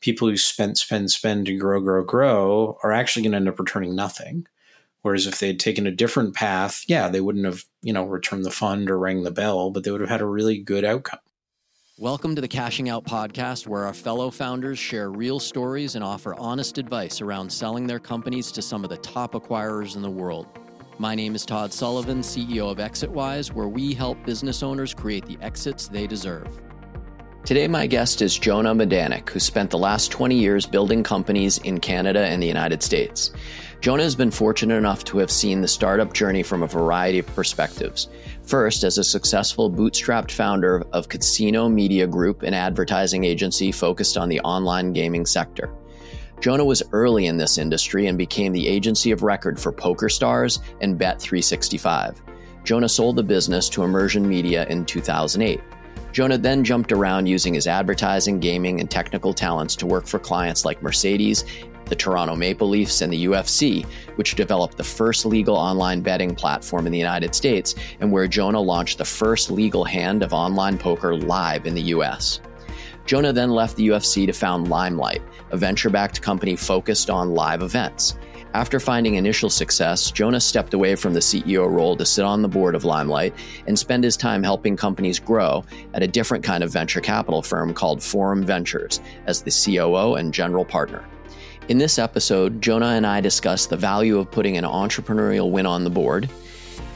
people who spent, spend, spend to grow, grow, grow are actually going to end up returning nothing. Whereas if they had taken a different path, yeah, they wouldn't have, you know, returned the fund or rang the bell, but they would have had a really good outcome. Welcome to the Cashing Out podcast, where our fellow founders share real stories and offer honest advice around selling their companies to some of the top acquirers in the world. My name is Todd Sullivan, CEO of ExitWise, where we help business owners create the exits they deserve. Today, my guest is Jonah Midanik, who spent the last 20 years building companies in Canada and the United States. Jonah has been fortunate enough to have seen the startup journey from a variety of perspectives. First, as a successful bootstrapped founder of Casino Media Group, an advertising agency focused on the online gaming sector. Jonah was early in this industry and became the agency of record for PokerStars and Bet365. Jonah sold the business to Immersion Media in 2008. Jonah then jumped around using his advertising, gaming, and technical talents to work for clients like Mercedes, the Toronto Maple Leafs, and the UFC, which developed the first legal online betting platform in the United States and where Jonah launched the first legal hand of online poker live in the US. Jonah then left the UFC to found Limelight, a venture backed company focused on live events. After finding initial success, Jonah stepped away from the CEO role to sit on the board of Limelight and spend his time helping companies grow at a different kind of venture capital firm called Forum Ventures as the COO and general partner. In this episode, Jonah and I discuss the value of putting an entrepreneurial win on the board,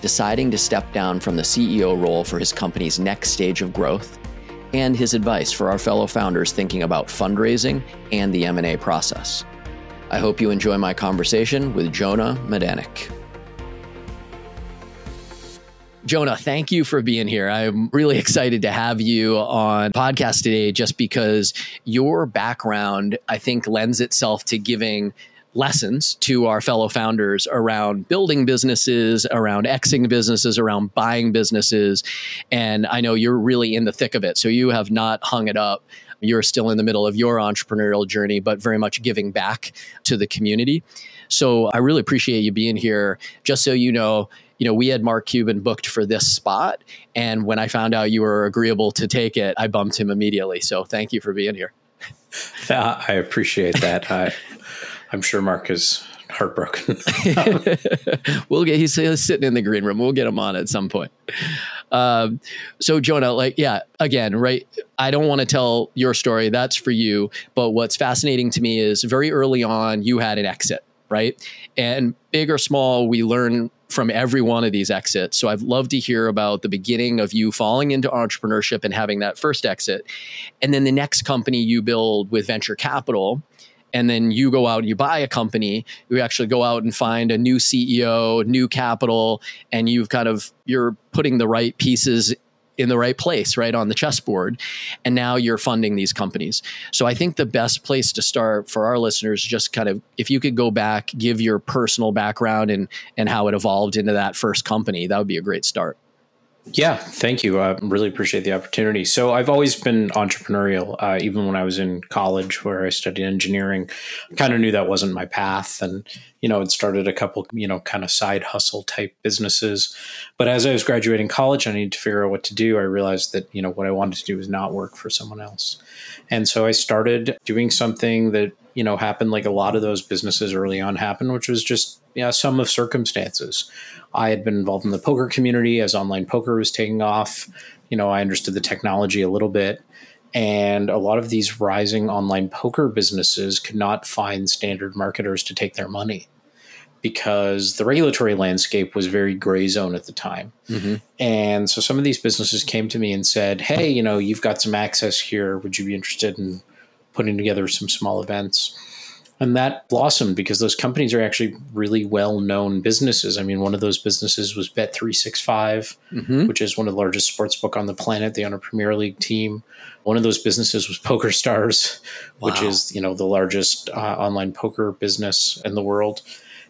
deciding to step down from the CEO role for his company's next stage of growth, and his advice for our fellow founders thinking about fundraising and the M&A process. I hope you enjoy my conversation with Jonah Midanik. Jonah, thank you for being here. I'm really excited to have you on podcast today just because your background, I think, lends itself to giving lessons to our fellow founders around building businesses, around exiting businesses, around buying businesses. And I know you're really in the thick of it. So you have not hung it up. You're still in the middle of your entrepreneurial journey, but very much giving back to the community. So I really appreciate you being here. Just so you know, you know, we had Mark Cuban booked for this spot. And when I found out you were agreeable to take it, I bumped him immediately. So thank you for being here. Uh, I appreciate that. I, I'm sure Mark is heartbroken. we'll get he's, he's, sitting in the green room. We'll get him on at some point. Um, so Jonah, like, yeah, again, right. I don't want to tell your story. That's for you. But what's fascinating to me is very early on, you had an exit, right? And big or small, we learn from every one of these exits. So I'd love to hear about the beginning of you falling into entrepreneurship and having that first exit. And then the next company you build with venture capital and then you go out and you buy a company you actually go out and find a new ceo new capital and you've kind of you're putting the right pieces in the right place right on the chessboard and now you're funding these companies. So i think the best place to start for our listeners just kind of if you could go back give your personal background and and how it evolved into that first company that would be a great start yeah, thank you. I really appreciate the opportunity. So I've always been entrepreneurial, uh, even when I was in college where I studied engineering. Kind of knew that wasn't my path, and you know, it started a couple, you know, kind of side hustle type businesses. But as I was graduating college, I needed to figure out what to do. I realized that you know what I wanted to do was not work for someone else, and so I started doing something that you know happened like a lot of those businesses early on happened, which was just yeah, sum of circumstances. I had been involved in the poker community as online poker was taking off. You know, I understood the technology a little bit. And a lot of these rising online poker businesses could not find standard marketers to take their money because the regulatory landscape was very gray zone at the time. Mm-hmm. And so some of these businesses came to me and said, Hey, you know, you've got some access here. Would you be interested in putting together some small events? And that blossomed because those companies are actually really well known businesses. I mean, one of those businesses was Bet365, mm-hmm. which is one of the largest sports book on the planet. They own a Premier League team. One of those businesses was PokerStars, wow. which is you know the largest uh, online poker business in the world.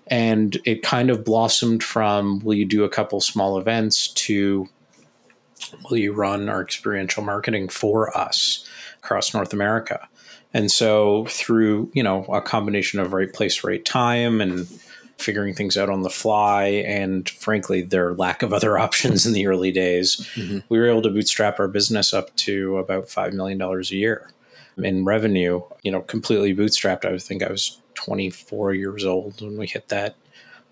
And it kind of blossomed from will you do a couple small events to will you run our experiential marketing for us across North America? And so through, you know, a combination of right place, right time and figuring things out on the fly and frankly their lack of other options in the early days, mm-hmm. we were able to bootstrap our business up to about 5 million dollars a year. in revenue, you know, completely bootstrapped. I think I was 24 years old when we hit that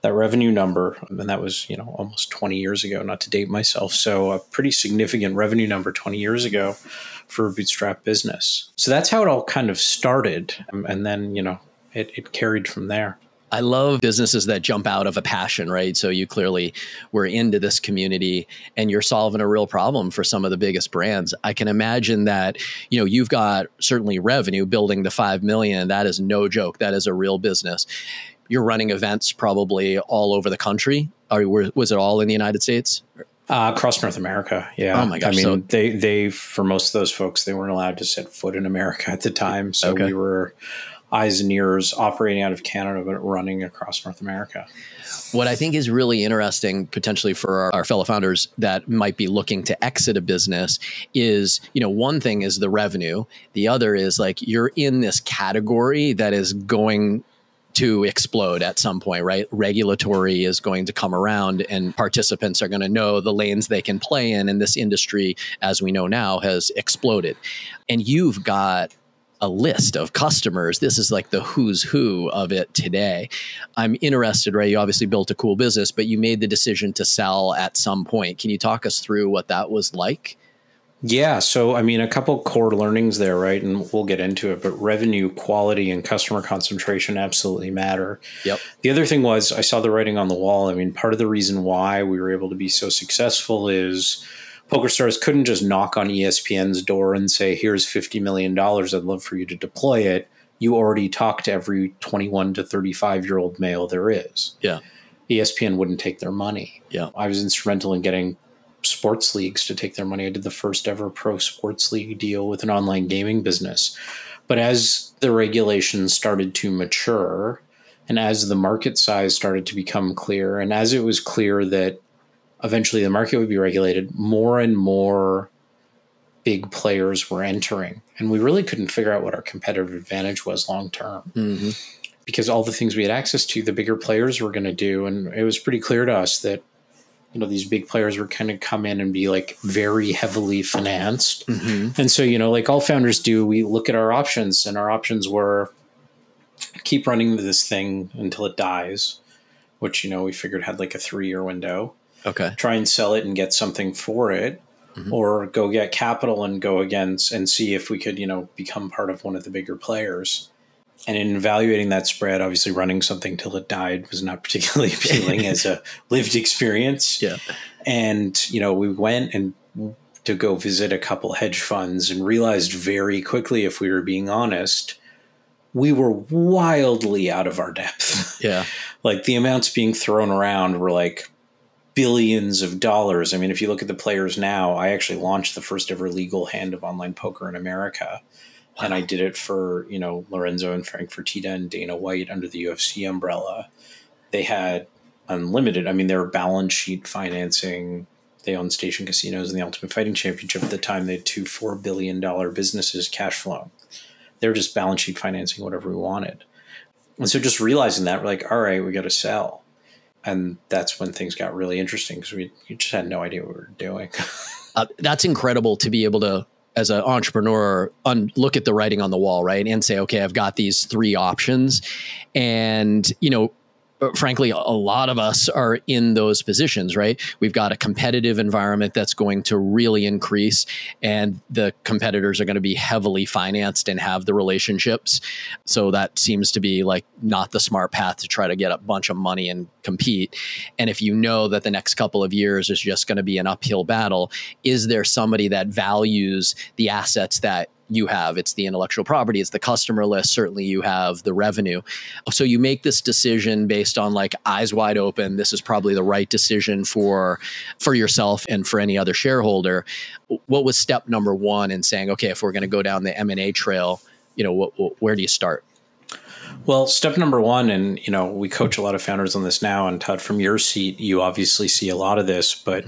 that revenue number and that was you know almost 20 years ago not to date myself so a pretty significant revenue number 20 years ago for a bootstrap business so that's how it all kind of started um, and then you know it, it carried from there I love businesses that jump out of a passion, right? So you clearly were into this community and you're solving a real problem for some of the biggest brands. I can imagine that, you know, you've got certainly revenue building the 5 million. That is no joke. That is a real business. You're running events probably all over the country. Or was it all in the United States? Uh, across North America, yeah. Oh my gosh! I mean, so, they they for most of those folks, they weren't allowed to set foot in America at the time, so Okay. we were eyes and ears operating out of Canada, but running across North America. What I think is really interesting potentially for our, our, fellow founders that might be looking to exit a business is, you know, one thing is the revenue. The other is like you're in this category that is going to explode at some point, right? Regulatory is going to come around and participants are going to know the lanes they can play in. And this industry, as we know now, has exploded. And you've got a list of customers. This is like the who's who of it today. I'm interested, right? You obviously built a cool business, but you made the decision to sell at some point. Can you talk us through what that was like? Yeah. So, I mean, a couple core learnings there, right? And we'll get into it, but revenue, quality, and customer concentration absolutely matter. Yep. The other thing was, I saw the writing on the wall. I mean, part of the reason why we were able to be so successful is PokerStars couldn't just knock on ESPN's door and say, here's $50 million. I'd love for you to deploy it. You already talk to every 21 to 35 year old male there is. Yeah. ESPN wouldn't take their money. Yeah. I was instrumental in getting sports leagues to take their money. I did the first ever pro sports league deal with an online gaming business. But as the regulations started to mature and as the market size started to become clear, and as it was clear that eventually the market would be regulated, more and more big players were entering. And we really couldn't figure out what our competitive advantage was long term Mm-hmm. because all the things we had access to, the bigger players were going to do. And it was pretty clear to us that, you know, these big players were kind of come in and be like very heavily financed. Mm-hmm. And so, you know, like all founders do, we look at our options, and our options were keep running this thing until it dies, which, you know, we figured had like a three year window, Okay. try and sell it and get something for it. Or go get capital and go against and see if we could, you know, become part of one of the bigger players. And in evaluating that spread, obviously running something till it died was not particularly appealing as a lived experience. Yeah. And, you know, we went and to go visit a couple hedge funds and realized very quickly, if we were being honest, we were wildly out of our depth. Yeah. like the amounts being thrown around were like billions of dollars. I mean, if you look at the players now, I actually launched the first ever legal hand of online poker in America. And I did it for, you know, Lorenzo and Frank Fertitta and Dana White under the UFC umbrella. They had unlimited, I mean, they were balance sheet financing. They owned station casinos and the Ultimate Fighting Championship at the time. They had two $4 billion businesses cash flowing. They were just balance sheet financing whatever we wanted. And so just realizing that, we're like, all right, we got to sell and that's when things got really interesting because we, we just had no idea what we were doing. Uh, that's incredible to be able to as an entrepreneur un- look at the writing on the wall right? And say okay i've got these three options. And you know uh, frankly a lot of us are in those positions right? We've got a competitive environment that's going to really increase and the competitors are going to be heavily financed and have the relationships. So that seems to be like not the smart path to try to get a bunch of money and compete. And if you know that the next couple of years is just going to be an uphill battle is there somebody that values the assets that you have. It's the intellectual property it's the customer list certainly you have the revenue. So you make this decision based on like eyes wide open. This is probably the right decision for for yourself and for any other shareholder. What was step number one in saying okay if we're going to go down the m&a trail you know what, what, where do you start? Well, step number one, and you know, we coach a lot of founders on this now. And Todd, from your seat, you obviously see a lot of this, but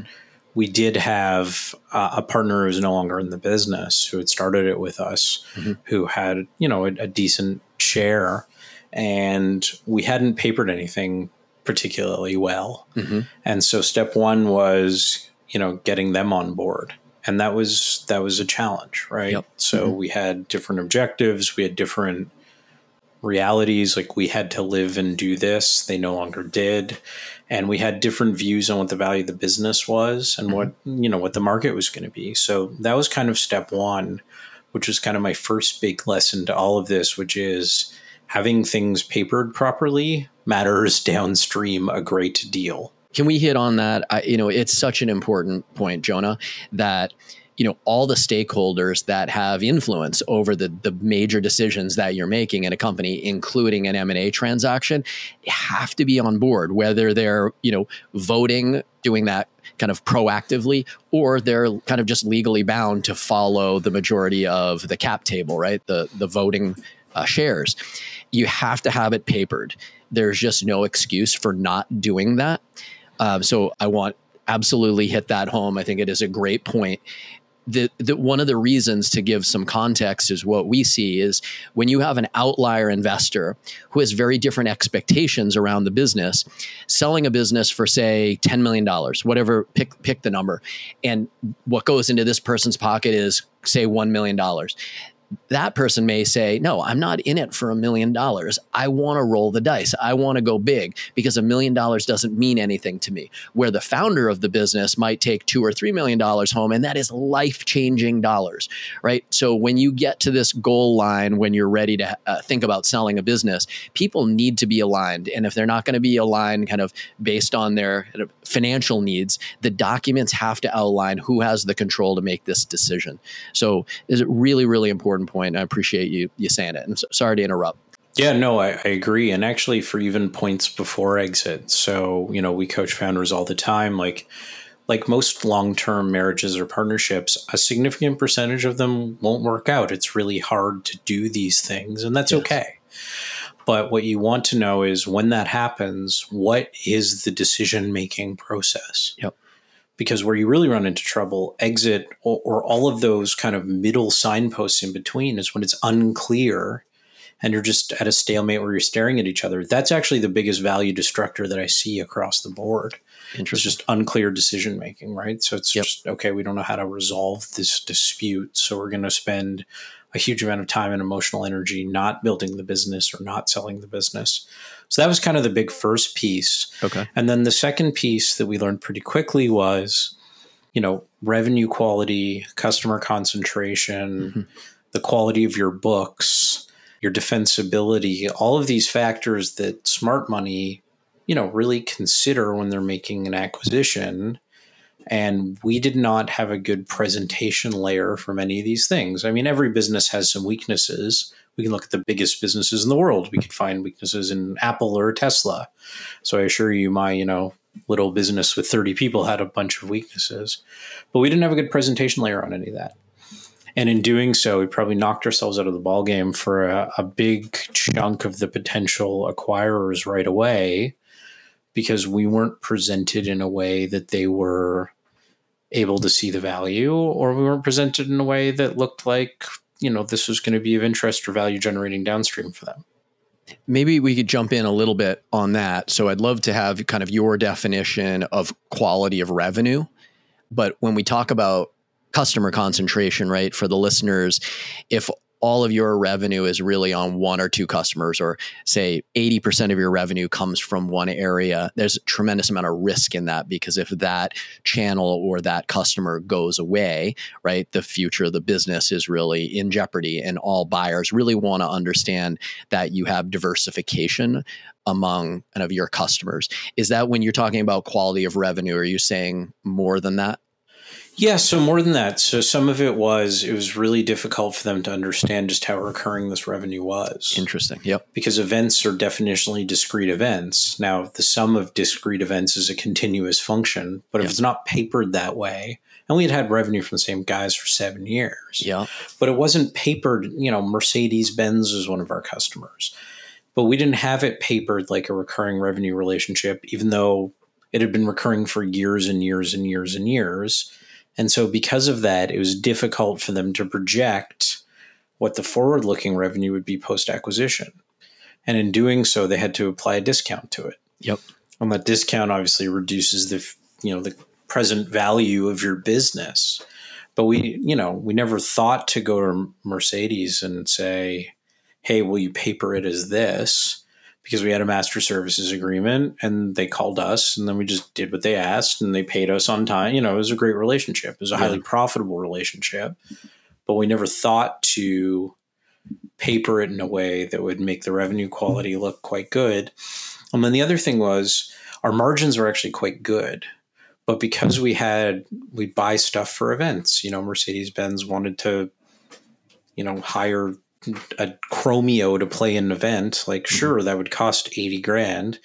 we did have uh, a partner who's no longer in the business who had started it with us, Mhm. who had you know a, a decent share, and we hadn't papered anything particularly well. mm-hmm. And so step one was, you know, getting them on board. and that was that was a challenge, right? Yep. So Mhm. we had different objectives, we had different realities like we had to live and do this they no longer did and we had different views on what the value of the business was and what mm-hmm. you know what the market was going to be. So that was kind of step 1 which was kind of my first big lesson to all of this which is having things papered properly matters downstream a great deal. Can we hit on that? I, you know, it's such an important point, Jonah, that you know all the stakeholders that have influence over the the major decisions that you're making in a company, including an M and A transaction, have to be on board. Whether they're you know voting, doing that kind of proactively, or they're kind of just legally bound to follow the majority of the cap table, right? The the voting uh, shares. You have to have it papered. There's just no excuse for not doing that. Um, so I want absolutely hit that home. I think it is a great point. The, the, one of the reasons to give some context is what we see is when you have an outlier investor who has very different expectations around the business, selling a business for say ten million dollars, whatever pick pick the number, and what goes into this person's pocket is say one million dollars that person may say, No, I'm not in it for a million dollars. I want to roll the dice. I want to go big because a million dollars doesn't mean anything to me. Where the founder of the business might take two or three million dollars home, and that is life changing dollars, right? So when you get to this goal line, when you're ready to uh, think about selling a business, people need to be aligned. And if they're not going to be aligned kind of based on their financial needs, the documents have to outline who has the control to make this decision. So is it really, really important point. I appreciate you you saying it. And so, sorry to interrupt. Yeah, no, I, I agree. And actually, for even points before exit. So, you know, we coach founders all the time. Like, like most long-term marriages or partnerships, a significant percentage of them won't work out. It's really hard to do these things, and that's Yes. okay. But what you want to know is when that happens, what is the decision-making process? Yep. Because where you really run into trouble, exit or, or all of those kind of middle signposts in between is when it's unclear and you're just at a stalemate where you're staring at each other. That's actually the biggest value destructor that I see across the board. It's just unclear decision making, right? So it's Yep. just okay, we don't know how to resolve this dispute, so we're going to spend a huge amount of time and emotional energy not building the business or not selling the business. So that was kind of the big first piece. Okay. And then the second piece that we learned pretty quickly was, you know, revenue quality, customer concentration, Mhm. the quality of your books, your defensibility, all of these factors that smart money, you know, really consider when they're making an acquisition. And we did not have a good presentation layer for many of these things. I mean, every business has some weaknesses. We can look at the biggest businesses in the world. We could find weaknesses in Apple or Tesla. So I assure you, my, you know, little business with 30 people had a bunch of weaknesses. But we didn't have a good presentation layer on any of that. And in doing so, we probably knocked ourselves out of the ballgame for a, a big chunk of the potential acquirers right away because we weren't presented in a way that they were able to see the value, or we weren't presented in a way that looked like, you know, this was going to be of interest or value generating downstream for them. Maybe we could jump in a little bit on that. So I'd love to have kind of your definition of quality of revenue. But when we talk about customer concentration, right, for the listeners, if all of your revenue is really on one or two customers, or say 80% of your revenue comes from one area, there's a tremendous amount of risk in that because if that channel or that customer goes away, right, the future of the business is really in jeopardy. And all buyers really want to understand that you have diversification among kind of your customers. Is that when you're talking about quality of revenue? Are you saying more than that? Yeah, so more than that. So some of it was it was really difficult for them to understand just how recurring this revenue was. Interesting. Yep. because events are definitionally discrete events. Now, the sum of discrete events is a continuous function, but if it's not papered that way, and we had had revenue from the same guys for seven years, Yeah. but it wasn't papered. You know, Mercedes Benz is one of our customers, but we didn't have it papered like a recurring revenue relationship, even though it had been recurring for years and years and years and years. And so, because of that, it was difficult for them to project what the forward looking revenue would be post acquisition. And in doing so, they had to apply a discount to it. Yep. And that discount obviously reduces the you know the present value of your business. But we, you know, we never thought to go to Mercedes and say, "Hey, will you paper it as this?" Because we had a master services agreement, and they called us, and then we just did what they asked, and they paid us on time. You know, it was a great relationship. It was a highly profitable relationship, but we never thought to paper it in a way that would make the revenue quality look quite good. And then the other thing was our margins were actually quite good but because we had we buy stuff for events you know mercedes-benz wanted to you know hire a chromeo to play an event like mm-hmm. sure that would cost 80 grand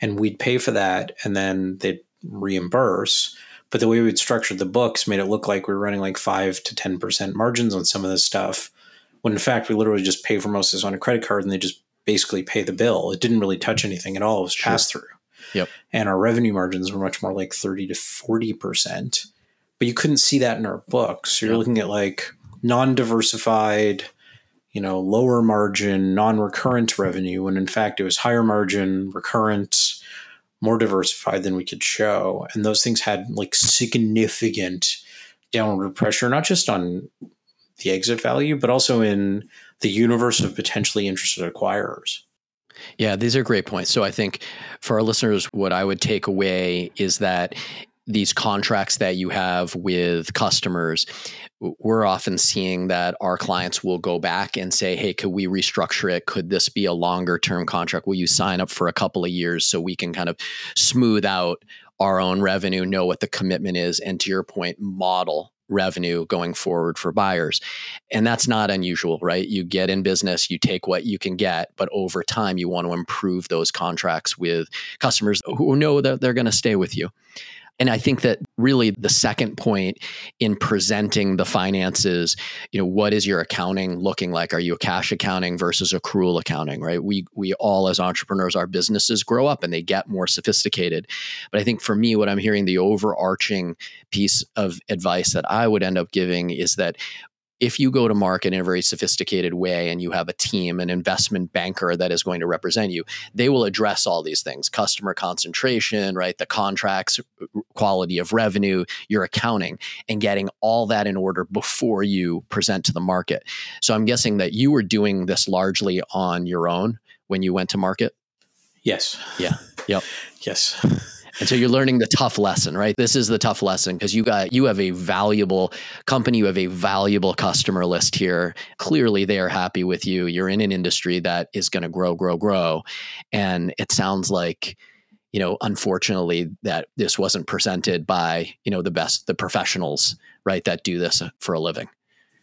and we'd pay for that and then they'd reimburse but the way we'd structured the books made it look like we were running like 5 to 10% margins on some of this stuff when in fact we literally just pay for most of this on a credit card and they just basically pay the bill it didn't really touch anything at all it was sure. pass through Yep. And our revenue margins were much more like 30 to 40%. But you couldn't see that in our books. So you're yep. looking at like non diversified, you know, lower margin, non recurrent revenue, when in fact it was higher margin, recurrent, more diversified than we could show. And those things had like significant downward pressure, not just on the exit value, but also in the universe of potentially interested acquirers. Yeah, these are great points. So I think for our listeners, what I would take away is that these contracts that you have with customers, we're often seeing that our clients will go back and say, Hey, could we restructure it? Could this be a longer term contract? Will you sign up for a couple of years so we can kind of smooth out our own revenue, know what the commitment is, and to your point, model revenue going forward for buyers. And that's not unusual, right? You get in business, you take what you can get, but over time, you want to improve those contracts with customers who know that they're going to stay with you. And I think that really the second point in presenting the finances, you know, what is your accounting looking like? Are you a cash accounting versus accrual accounting, right? We we all as entrepreneurs, our businesses grow up and they get more sophisticated. But I think for me, what I'm hearing the overarching piece of advice that I would end up giving is that if you go to market in a very sophisticated way and you have a team, an investment banker that is going to represent you, they will address all these things customer concentration, right? The contracts, quality of revenue, your accounting, and getting all that in order before you present to the market. So I'm guessing that you were doing this largely on your own when you went to market. Yes. Yeah. Yep. Yes. And so you're learning the tough lesson, right? This is the tough lesson because you got you have a valuable company, you have a valuable customer list here. Clearly they are happy with you. You're in an industry that is going to grow, grow, grow. And it sounds like you know unfortunately that this wasn't presented by you know the best the professionals right that do this for a living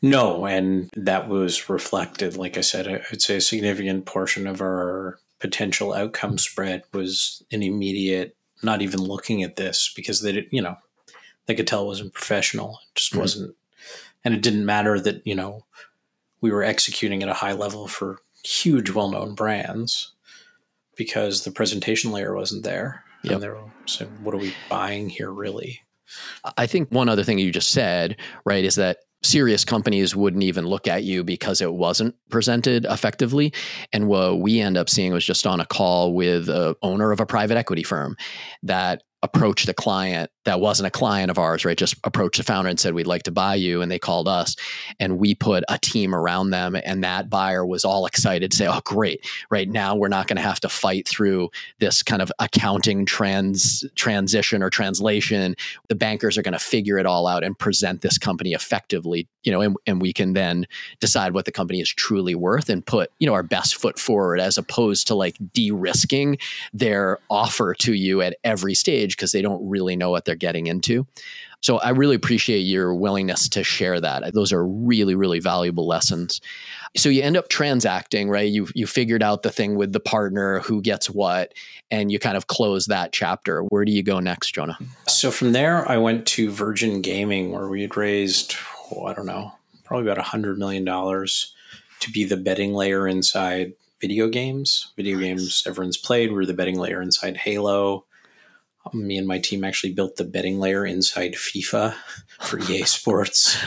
no and that was reflected like i said i'd say a significant portion of our potential outcome spread was an immediate not even looking at this because they didn't, you know, they could tell it wasn't professional. It just mm-hmm. wasn't. And it didn't matter that, you know, we were executing at a high level for huge, well known brands because the presentation layer wasn't there. Yep. And they were saying, what are we buying here, really? I think one other thing you just said, right, is that serious companies wouldn't even look at you because it wasn't presented effectively. And what we end up seeing was just on a call with a owner of a private equity firm that approached a client that wasn't a client of ours, right? Just approached the founder and said, We'd like to buy you. And they called us and we put a team around them. And that buyer was all excited to say, Oh, great. Right now, we're not going to have to fight through this kind of accounting trans transition or translation. The bankers are going to figure it all out and present this company effectively, you know, and, and we can then decide what the company is truly worth and put, you know, our best foot forward as opposed to like de risking their offer to you at every stage because they don't really know what they're getting into. So I really appreciate your willingness to share that. Those are really, really valuable lessons. So you end up transacting, right? You you figured out the thing with the partner, who gets what, and you kind of close that chapter. Where do you go next, Jonah? So from there, I went to Virgin Gaming, where we had raised, oh, I don't know, probably about a hundred million dollars to be the betting layer inside video games. Video nice. games everyone's played. We're the betting layer inside Halo me and my team actually built the betting layer inside FIFA for EA Sports.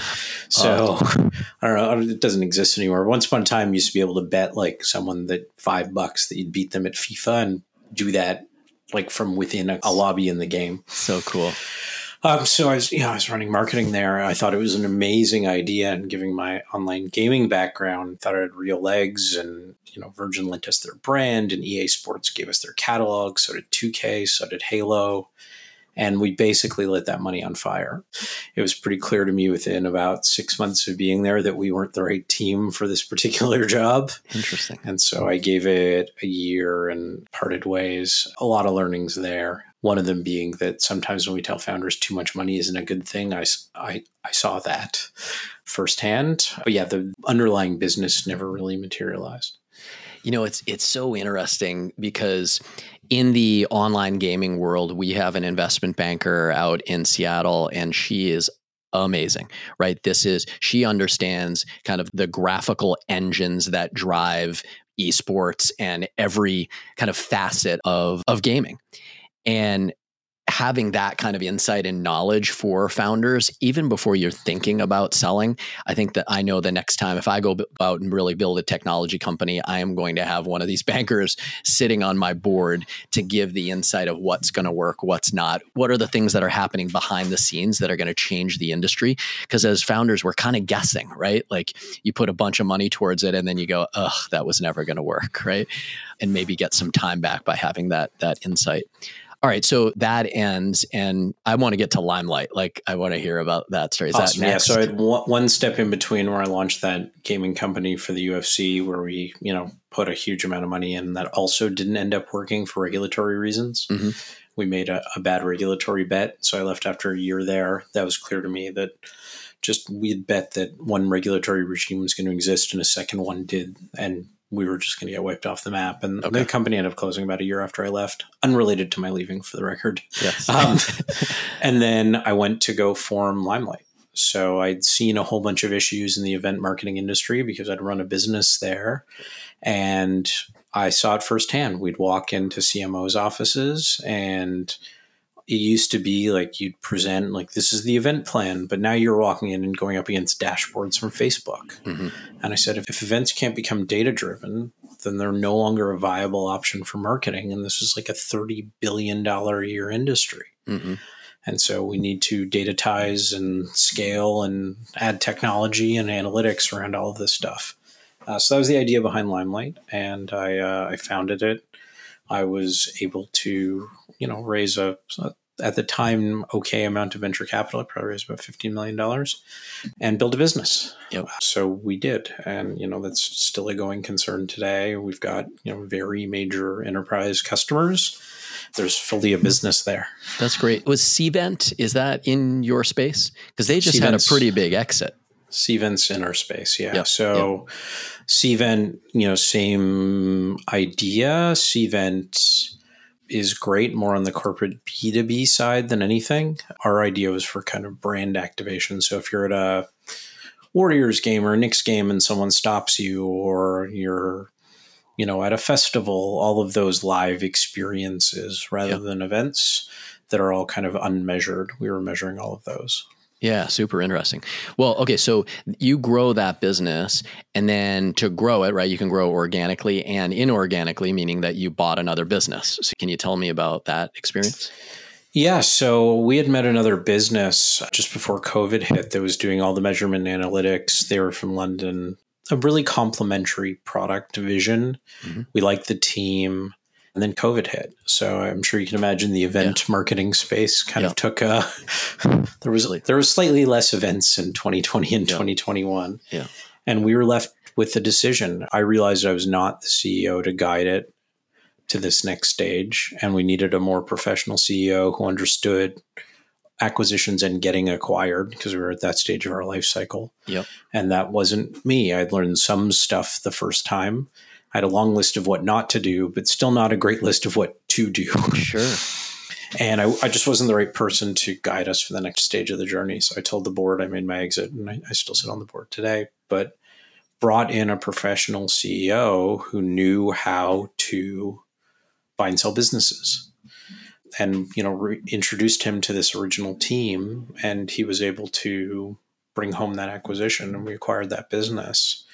So oh. I don't know, it doesn't exist anymore. Once upon a time, you used to be able to bet like someone that five bucks that you'd beat them at FIFA and do that like from within a, a lobby in the game. So cool. Um, so I was, yeah, I was running marketing there. I thought it was an amazing idea, and giving my online gaming background, thought it had real legs. And you know, Virgin lent us their brand, and EA Sports gave us their catalog. So did 2K, so did Halo, and we basically lit that money on fire. It was pretty clear to me within about six months of being there that we weren't the right team for this particular job. Interesting. And so I gave it a year and parted ways. A lot of learnings there. One of them being that sometimes when we tell founders too much money isn't a good thing, I, I, I saw that firsthand. But yeah, the underlying business never really materialized. You know, it's it's so interesting because in the online gaming world, we have an investment banker out in Seattle, and she is amazing, right? This is, she understands kind of the graphical engines that drive esports and every kind of facet of, of gaming. And having that kind of insight and knowledge for founders, even before you're thinking about selling, I think that I know the next time if I go out and really build a technology company, I am going to have one of these bankers sitting on my board to give the insight of what's going to work, what's not, what are the things that are happening behind the scenes that are going to change the industry. Because as founders, we're kind of guessing, right? Like you put a bunch of money towards it and then you go, ugh, that was never going to work, right? And maybe get some time back by having that that insight. All right, so that ends, and I want to get to Limelight. Like, I want to hear about that story. Is awesome. that next? Yeah, so I had one step in between where I launched that gaming company for the UFC, where we, you know, put a huge amount of money in. That also didn't end up working for regulatory reasons. Mm-hmm. We made a, a bad regulatory bet, so I left after a year there. That was clear to me that just we'd bet that one regulatory regime was going to exist and a second one did, and we were just going to get wiped off the map. And okay. the company ended up closing about a year after I left, unrelated to my leaving, for the record. Yes. Um, and then I went to go form Limelight. So I'd seen a whole bunch of issues in the event marketing industry because I'd run a business there. And I saw it firsthand. We'd walk into CMO's offices and it used to be like you'd present like this is the event plan but now you're walking in and going up against dashboards from facebook mm-hmm. and i said if, if events can't become data driven then they're no longer a viable option for marketing and this is like a 30 billion dollar a year industry mm-hmm. and so we need to datatize and scale and add technology and analytics around all of this stuff uh, so that was the idea behind limelight and i uh, i founded it I was able to, you know, raise a, a at the time okay amount of venture capital. I probably raised about fifteen million dollars, and build a business. Yep. So we did, and you know that's still a going concern today. We've got you know very major enterprise customers. There's fully a business there. That's great. Was Cvent is that in your space? Because they just Cvent's, had a pretty big exit. Cvent's in our space, yeah. So. Cvent, you know, same idea. Cvent is great more on the corporate B2B side than anything. Our idea was for kind of brand activation. So if you're at a Warriors game or a Knicks game and someone stops you, or you're, you know, at a festival, all of those live experiences rather than events that are all kind of unmeasured. We were measuring all of those. Yeah, super interesting. Well, okay, so you grow that business, and then to grow it, right, you can grow organically and inorganically, meaning that you bought another business. So, can you tell me about that experience? Yeah, so we had met another business just before COVID hit that was doing all the measurement analytics. They were from London, a really complementary product vision. Mm-hmm. We liked the team and then COVID hit. So I'm sure you can imagine the event yeah. marketing space kind yeah. of took a. there was there was slightly less events in 2020 and yeah. 2021. Yeah, and we were left with the decision. I realized I was not the CEO to guide it to this next stage, and we needed a more professional CEO who understood acquisitions and getting acquired because we were at that stage of our life cycle. Yep. And that wasn't me. I'd learned some stuff the first time I had a long list of what not to do, but still not a great list of what to do. Sure. and I, I, just wasn't the right person to guide us for the next stage of the journey. So I told the board I made my exit, and I, I still sit on the board today. But brought in a professional CEO who knew how to buy and sell businesses and you know re- introduced him to this original team and he was able to bring home that acquisition and we acquired that business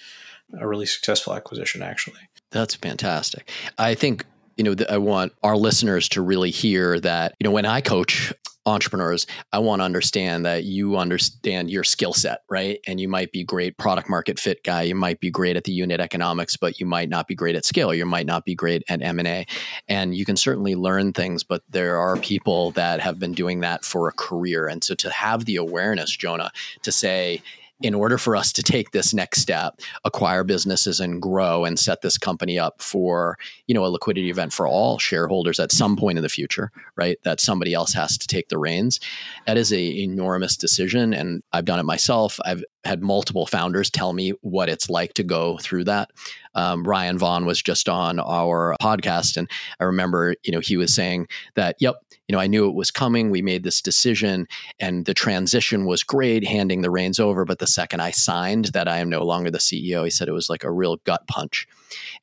a really successful acquisition, actually. That's fantastic. I think you know, I want our listeners to really hear that, you know, when I coach, entrepreneurs, I want to understand that you understand your skill set, right? And you might be great product market fit guy, you might be great at the unit economics, but you might not be great at scale, you might not be great at M&A. And you can certainly learn things, but there are people that have been doing that for a career. And so to have the awareness, Jonah, to say, in order for us to take this next step, acquire businesses and grow and set this company up for, you know, a liquidity event for all shareholders at some point in the future, right? That somebody else has to take the reins. That is a enormous decision. And I've done it myself. I've had multiple founders tell me what it's like to go through that. Um, Ryan Vaughn was just on our podcast, and I remember, you know, he was saying that, yep, you know, I knew it was coming. We made this decision, and the transition was great, handing the reins over. But the second I signed that I am no longer the CEO, he said it was like a real gut punch.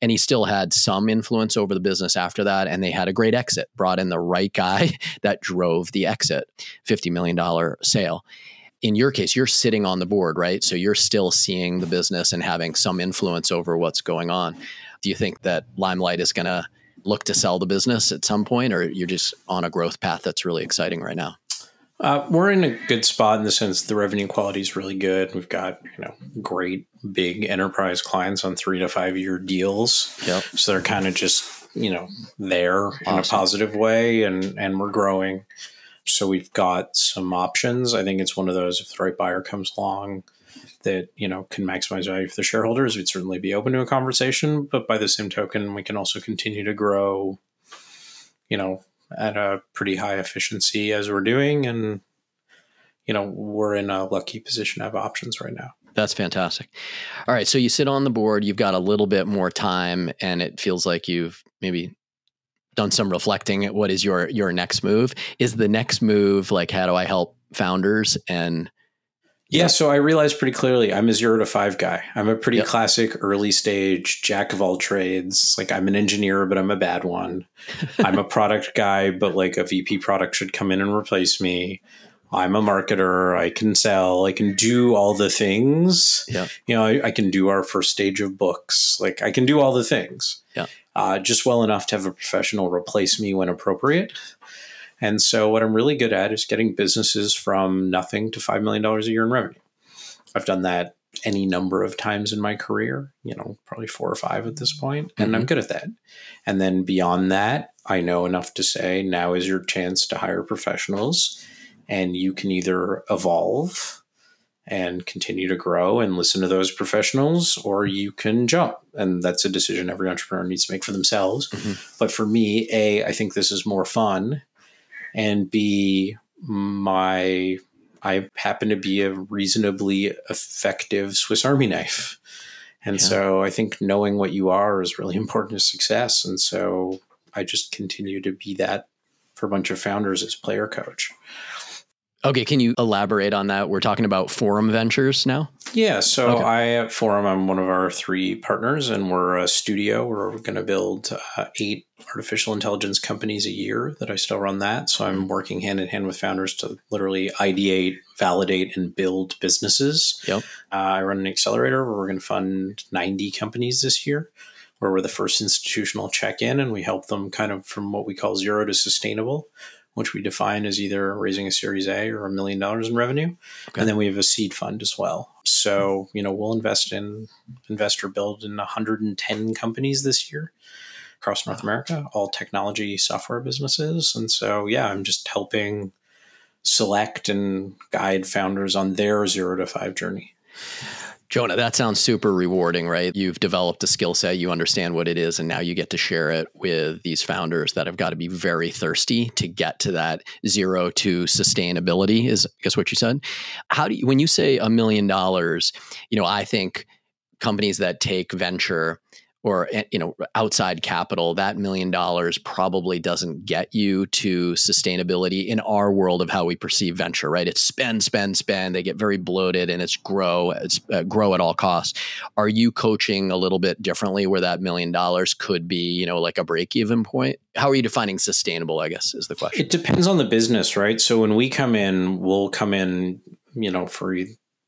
And he still had some influence over the business after that, and they had a great exit, brought in the right guy that drove the exit, $50 million sale in your case, you're sitting on the board, right? So you're still seeing the business and having some influence over what's going on. Do you think that Limelight is going to look to sell the business at some point, or you're just on a growth path that's really exciting right now? Uh, we're in a good spot in the sense the revenue quality is really good. We've got you know great big enterprise clients on three to five year deals. Yep. So they're kind of just you know there awesome. in a positive way, and and we're growing. So we've got some options. I think it's one of those if the right buyer comes along that you know can maximize value for the shareholders, we'd certainly be open to a conversation. But by the same token, we can also continue to grow, you know, at a pretty high efficiency as we're doing, and you know we're in a lucky position to have options right now. That's fantastic. All right, so you sit on the board, you've got a little bit more time, and it feels like you've maybe done some reflecting at what is your your next move is the next move like how do i help founders and yeah, so I realized pretty clearly I'm a zero to five guy. I'm a pretty yep. classic early stage jack of all trades. Like I'm an engineer, but I'm a bad one. I'm a product guy, but like a VP product should come in and replace me. I'm a marketer. I can sell. I can do all the things. Yeah. You know, I, I can do our first stage of books. Like I can do all the things. Yeah. Uh, just well enough to have a professional replace me when appropriate. And so, what I'm really good at is getting businesses from nothing to $5 million a year in revenue. I've done that any number of times in my career, you know, probably four or five at this point, and mm-hmm. I'm good at that. And then beyond that, I know enough to say now is your chance to hire professionals, and you can either evolve and continue to grow and listen to those professionals, or you can jump. And that's a decision every entrepreneur needs to make for themselves. Mm-hmm. But for me, A, I think this is more fun. And B, my I happen to be a reasonably effective Swiss Army knife. And yeah. so I think knowing what you are is really important to success. And so I just continue to be that for a bunch of founders as player coach. Okay, can you elaborate on that? We're talking about Forum Ventures now. Yeah, so okay. I at Forum, I'm one of our three partners, and we're a studio we're going to build uh, eight artificial intelligence companies a year. That I still run that, so I'm working hand in hand with founders to literally ideate, validate, and build businesses. Yep. Uh, I run an accelerator where we're going to fund 90 companies this year where we're the first institutional check in and we help them kind of from what we call zero to sustainable, which we define as either raising a Series A or a million dollars in revenue. Okay. And then we have a seed fund as well. So, you know, we'll invest in, investor build in 110 companies this year across North America, all technology software businesses. And so, yeah, I'm just helping select and guide founders on their zero to five journey. Jonah, that sounds super rewarding, right? You've developed a skill set, you understand what it is, and now you get to share it with these founders that have got to be very thirsty to get to that zero to sustainability, is I guess what you said. How do you, when you say a million dollars, you know, I think companies that take venture or eh, you know outside capital that million dollars probably doesn't get you to sustainability in our world of how we perceive venture right? It's spend spend spend. They get very bloated and it's grow it's uh, grow at all costs. Are you coaching a little bit differently where that million dollars could be you know like a break even point? How are you defining sustainable i guess is the question. it depends on the business right? So when we come in we'll come in you know for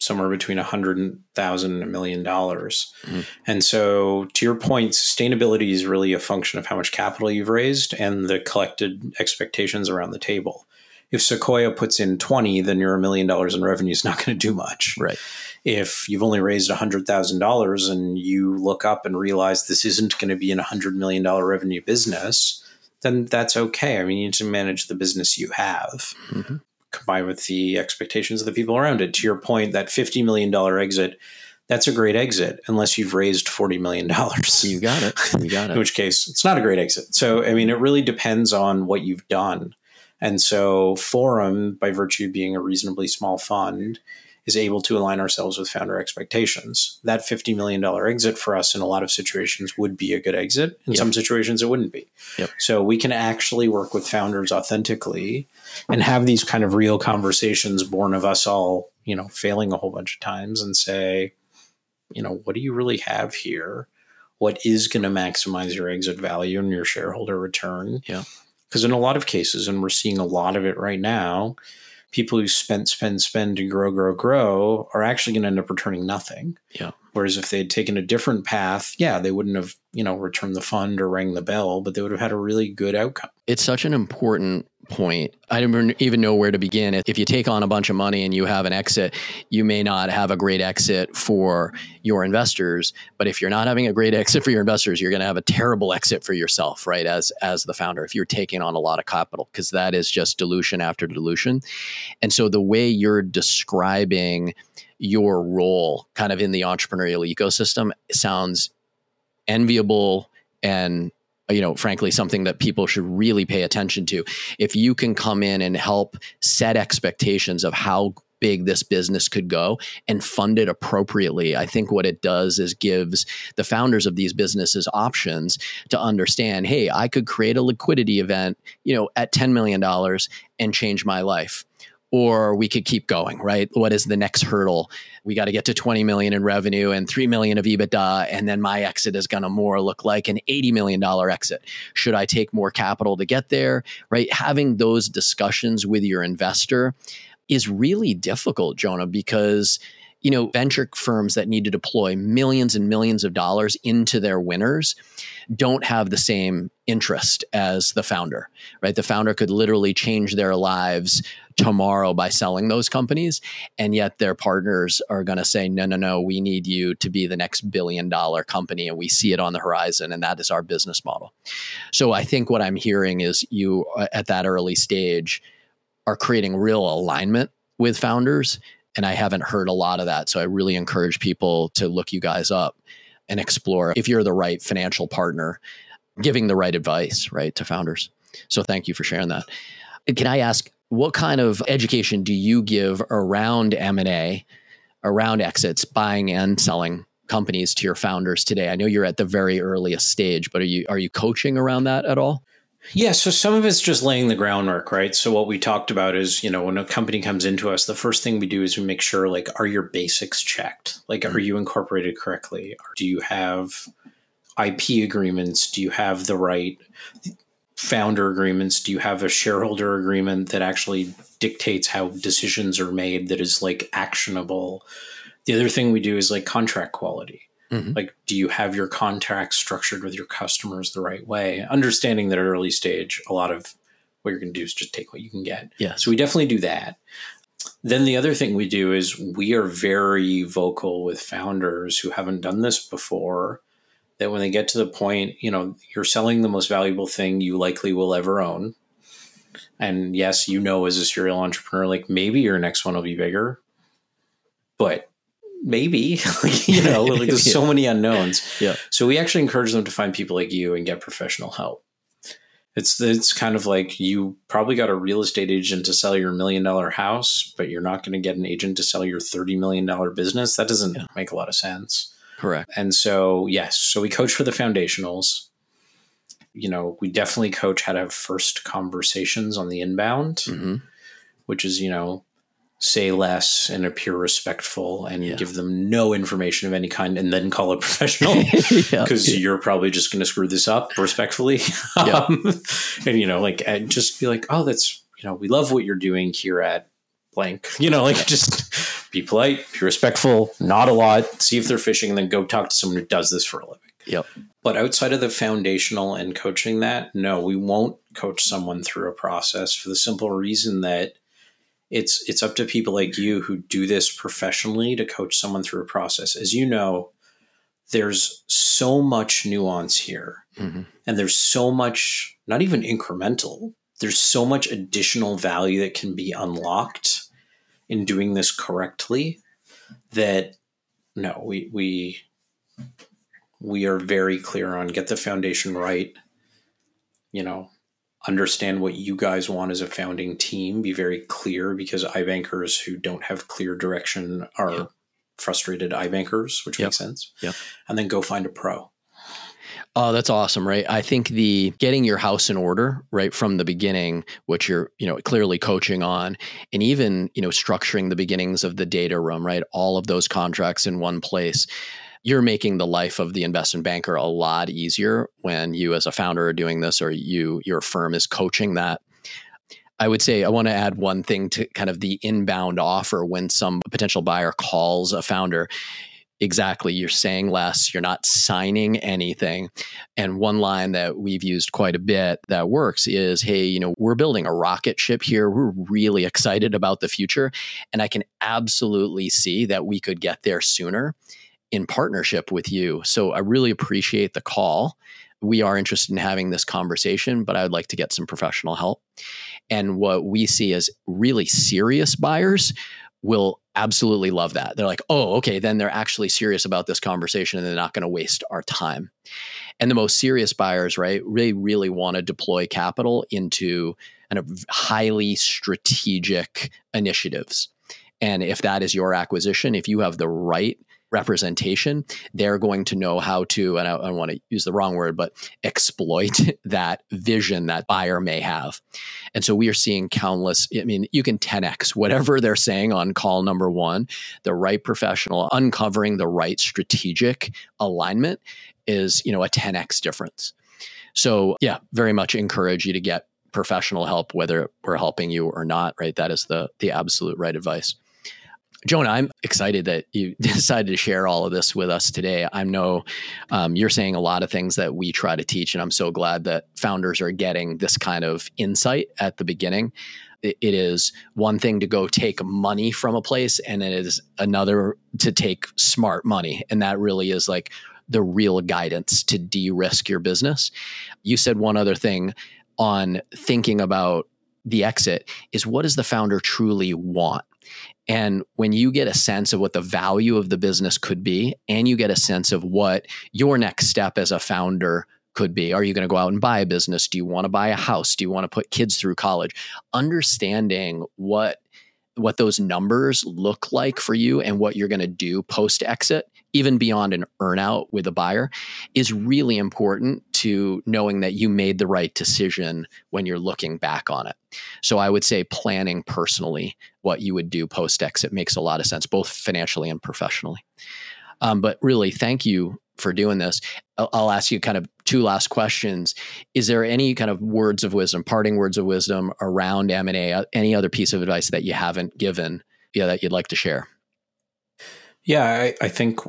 somewhere between a hundred thousand and a million dollars. Mm-hmm. And so to your point, sustainability is really a function of how much capital you've raised and the collected expectations around the table. if Sequoia puts in 20, then your a million dollars in revenue is not going to do much. Right. If you've only raised a $100,000 and you look up and realize this isn't going to be an $100 million revenue business, then that's okay. I mean, you need to manage the business you have. Mm-hmm. Combined with the expectations of the people around it. To your point, that $50 million exit that's a great exit unless you've raised $40 million. You got it. You got it. In which case, it's not a great exit. So, I mean, it really depends on what you've done. And so, Forum, by virtue of being a reasonably small fund, is able to align ourselves with founder expectations. That $50 million exit for us in a lot of situations would be a good exit. In yep. some situations, it wouldn't be. Yep. So we can actually work with founders authentically and have these kind of real conversations born of us all, you know, failing a whole bunch of times and say, you know, what do you really have here? What is going to maximize your exit value and your shareholder return? Yeah. Because in a lot of cases, and we're seeing a lot of it right now, people who spend, spend, spend to grow, grow, grow are actually going to end up returning nothing. Yeah. Whereas if they had taken a different path, yeah, they wouldn't have, you know, returned the fund or rang the bell, but they would have had a really good outcome. It's such an important point. I don't even know where to begin. If you take on a bunch of money and you have an exit, you may not have a great exit for your investors. But if you're not having a great exit for your investors, you're going to have a terrible exit for yourself, right? As as the founder, if you're taking on a lot of capital, because that is just dilution after dilution. And so the way you're describing your role kind of in the entrepreneurial ecosystem sounds enviable and you know frankly something that people should really pay attention to if you can come in and help set expectations of how big this business could go and fund it appropriately. I think what it does is gives the founders of these businesses options to understand, hey, I could create a liquidity event, you know, at $10 million and change my life or we could keep going, right? What is the next hurdle? We got to get to 20 million in revenue and 3 million of EBITDA. And then my exit is going to more look like an $80 million exit. Should I take more capital to get there, right? Having those discussions with your investor is really difficult, Jonah, because you know, venture firms that need to deploy millions and millions of dollars into their winners don't have the same interest as the founder, right? The founder could literally change their lives tomorrow by selling those companies. And yet their partners are going to say, no, no, no, we need you to be the next billion dollar company. And we see it on the horizon. And that is our business model. So I think what I'm hearing is you uh, at that early stage are creating real alignment with founders and I haven't heard a lot of that. So I really encourage people to look you guys up and explore if you're the right financial partner, giving the right advice, right, to founders. So thank you for sharing that. Can I ask what kind of education do you give around M&A, around exits, buying and selling companies to your founders today? I know you're at the very earliest stage, but are you are you coaching around that at all? Yeah, so some of it's just laying the groundwork, right? So what we talked about is, you know, when a company comes into us, the first thing we do is we make sure like are your basics checked? Like are mm-hmm. you incorporated correctly? Do you have IP agreements? Do you have the right founder agreements? Do you have a shareholder agreement that actually dictates how decisions are made that is like actionable? The other thing we do is like contract quality. Mm-hmm. Like, do you have your contracts structured with your customers the right way? Understanding that at early stage, a lot of what you're going to do is just take what you can get. Yeah. So we definitely do that. Then the other thing we do is we are very vocal with founders who haven't done this before. That when they get to the point, you know, you're selling the most valuable thing you likely will ever own. And yes, you know, as a serial entrepreneur, like maybe your next one will be bigger, but maybe you know like there's yeah. so many unknowns. Yeah. So we actually encourage them to find people like you and get professional help. It's it's kind of like you probably got a real estate agent to sell your million dollar house but you're not going to get an agent to sell your 30 million dollar business. That doesn't yeah. make a lot of sense. Correct. And so yes so we coach for the foundationals. You know we definitely coach how to have first conversations on the inbound mm-hmm. which is you know say less and appear respectful and yeah. give them no information of any kind and then call a professional because yeah. you're probably just going to screw this up respectfully yeah. um, and you know like and just be like oh that's you know we love what you're doing here at blank you know like just be polite be respectful not a lot see if they're fishing and then go talk to someone who does this for a living Yep. But outside of the foundational and coaching that, no, we won't coach someone through a process for the simple reason that it's it's up to people like you who do this professionally to coach someone through a process. As you know, there's so much nuance here. Mm-hmm. And there's so much not even incremental. There's so much additional value that can be unlocked in doing this correctly that no, we we we are very clear on get the foundation right. You know, understand what you guys want as a founding team. Be very clear because iBankers who don't have clear direction are yep. frustrated iBankers, which yep. makes sense. Yeah, and then go find a pro. Oh, that's awesome, right? I think the getting your house in order right from the beginning, which you're, you know, clearly coaching on, and even, you know, structuring the beginnings of the data room, right? All of those contracts in one place you're making the life of the investment banker a lot easier when you as a founder are doing this or you your firm is coaching that I would say I want to add one thing to kind of the inbound offer when some potential buyer calls a founder. Exactly. You're saying less, you're not signing anything. And one line that we've used quite a bit that works is hey, you know, we're building a rocket ship here. We're really excited about the future. And I can absolutely see that we could get there sooner in partnership with you. So I really appreciate the call. We are interested in having this conversation, but I would like to get some professional help. And what we see as really serious buyers will absolutely love that. They're like, oh, okay, then they're actually serious about this conversation and they're not going to waste our time. And the most serious buyers, right, really, really want to deploy capital into kind of highly strategic initiatives. And if that is your acquisition, if you have the right representation, they're going to know how to, and I, I don't want to use the wrong word, but exploit that vision that buyer may have. And so we are seeing countless, I mean, you can 10x whatever they're saying on call number one, the right professional uncovering the right strategic alignment is, you know, a 10x difference. So yeah, very much encourage you to get professional help, whether we're helping you or not, right? That is the the absolute right advice. Jonah, I'm excited that you decided to share all of this with us today. I know um, you're saying a lot of things that we try to teach, and I'm so glad that founders are getting this kind of insight at the beginning. It, is one thing to go take money from a place, and it is another to take smart money. And that really is like the real guidance to de risk your business. You said one other thing on thinking about the exit is what does the founder truly want? And when you get a sense of what the value of the business could be, and you get a sense of what your next step as a founder could be are you going to go out and buy a business? Do you want to buy a house? Do you want to put kids through college? Understanding what what those numbers look like for you and what you're going to do post exit even beyond an earnout with a buyer is really important to knowing that you made the right decision when you're looking back on it. So I would say planning personally what you would do post exit makes a lot of sense, both financially and professionally. Um, but really, thank you for doing this. I'll, I'll ask you kind of two last questions. Is there any kind of words of wisdom, parting words of wisdom around M and A? Uh, any other piece of advice that you haven't given, yeah, that you'd like to share? Yeah, I, I think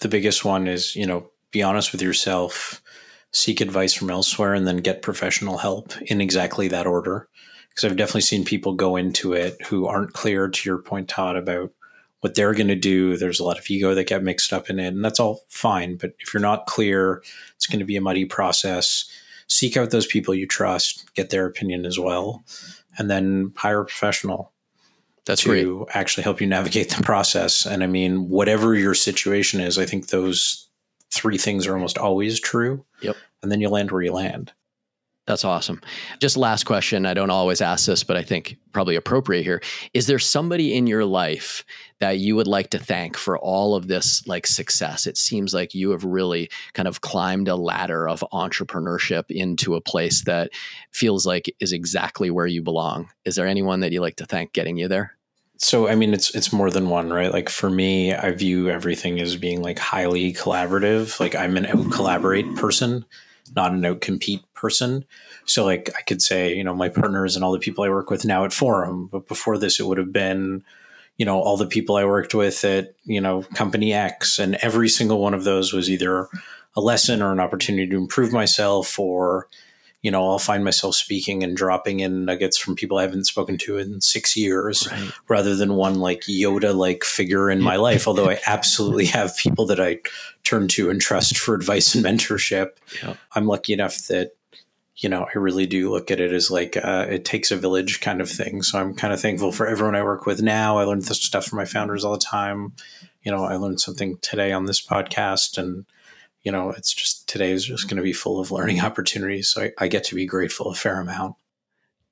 the biggest one is, you know, be honest with yourself, seek advice from elsewhere, and then get professional help in exactly that order. Because I've definitely seen people go into it who aren't clear, to your point, Todd, about what they're going to do. There's a lot of ego that get mixed up in it, and that's all fine. But if you're not clear, it's going to be a muddy process. Seek out those people you trust, get their opinion as well, and then hire a professional that's to great. actually help you navigate the process. And I mean, whatever your situation is, I think those three things are almost always true. Yep. And then you land where you land. That's awesome. Just last question. I don't always ask this, but I think probably appropriate here. Is there somebody in your life that you would like to thank for all of this like success? It seems like you have really kind of climbed a ladder of entrepreneurship into a place that feels like is exactly where you belong. Is there anyone that you like to thank getting you there? So I mean it's it's more than one, right? Like for me, I view everything as being like highly collaborative. Like I'm an out collaborate person, not an out compete person. So like I could say, you know, my partners and all the people I work with now at Forum, but before this it would have been, you know, all the people I worked with at, you know, company X and every single one of those was either a lesson or an opportunity to improve myself or you know, I'll find myself speaking and dropping in nuggets from people I haven't spoken to in six years right. rather than one like Yoda like figure in my life. Although I absolutely have people that I turn to and trust for advice and mentorship. Yeah. I'm lucky enough that, you know, I really do look at it as like uh, it takes a village kind of thing. So I'm kind of thankful for everyone I work with now. I learn this stuff from my founders all the time. You know, I learned something today on this podcast and you know, it's just today is just going to be full of learning opportunities. So I, I get to be grateful a fair amount.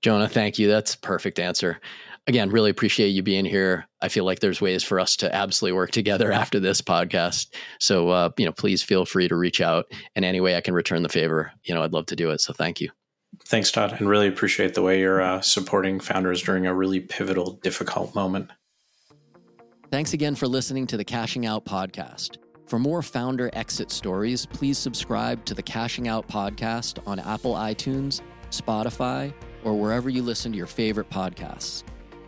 Jonah, thank you. That's a perfect answer. Again, really appreciate you being here. I feel like there's ways for us to absolutely work together after this podcast. So, uh, you know, please feel free to reach out in any way I can return the favor. You know, I'd love to do it. So, thank you. Thanks, Todd, and really appreciate the way you're uh, supporting founders during a really pivotal, difficult moment. Thanks again for listening to the Cashing Out podcast. For more founder exit stories, please subscribe to the Cashing Out podcast on Apple iTunes, Spotify, or wherever you listen to your favorite podcasts.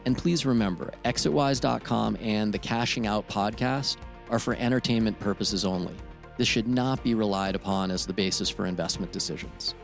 And please remember, exitwise.com and the Cashing Out podcast are for entertainment purposes only. This should not be relied upon as the basis for investment decisions.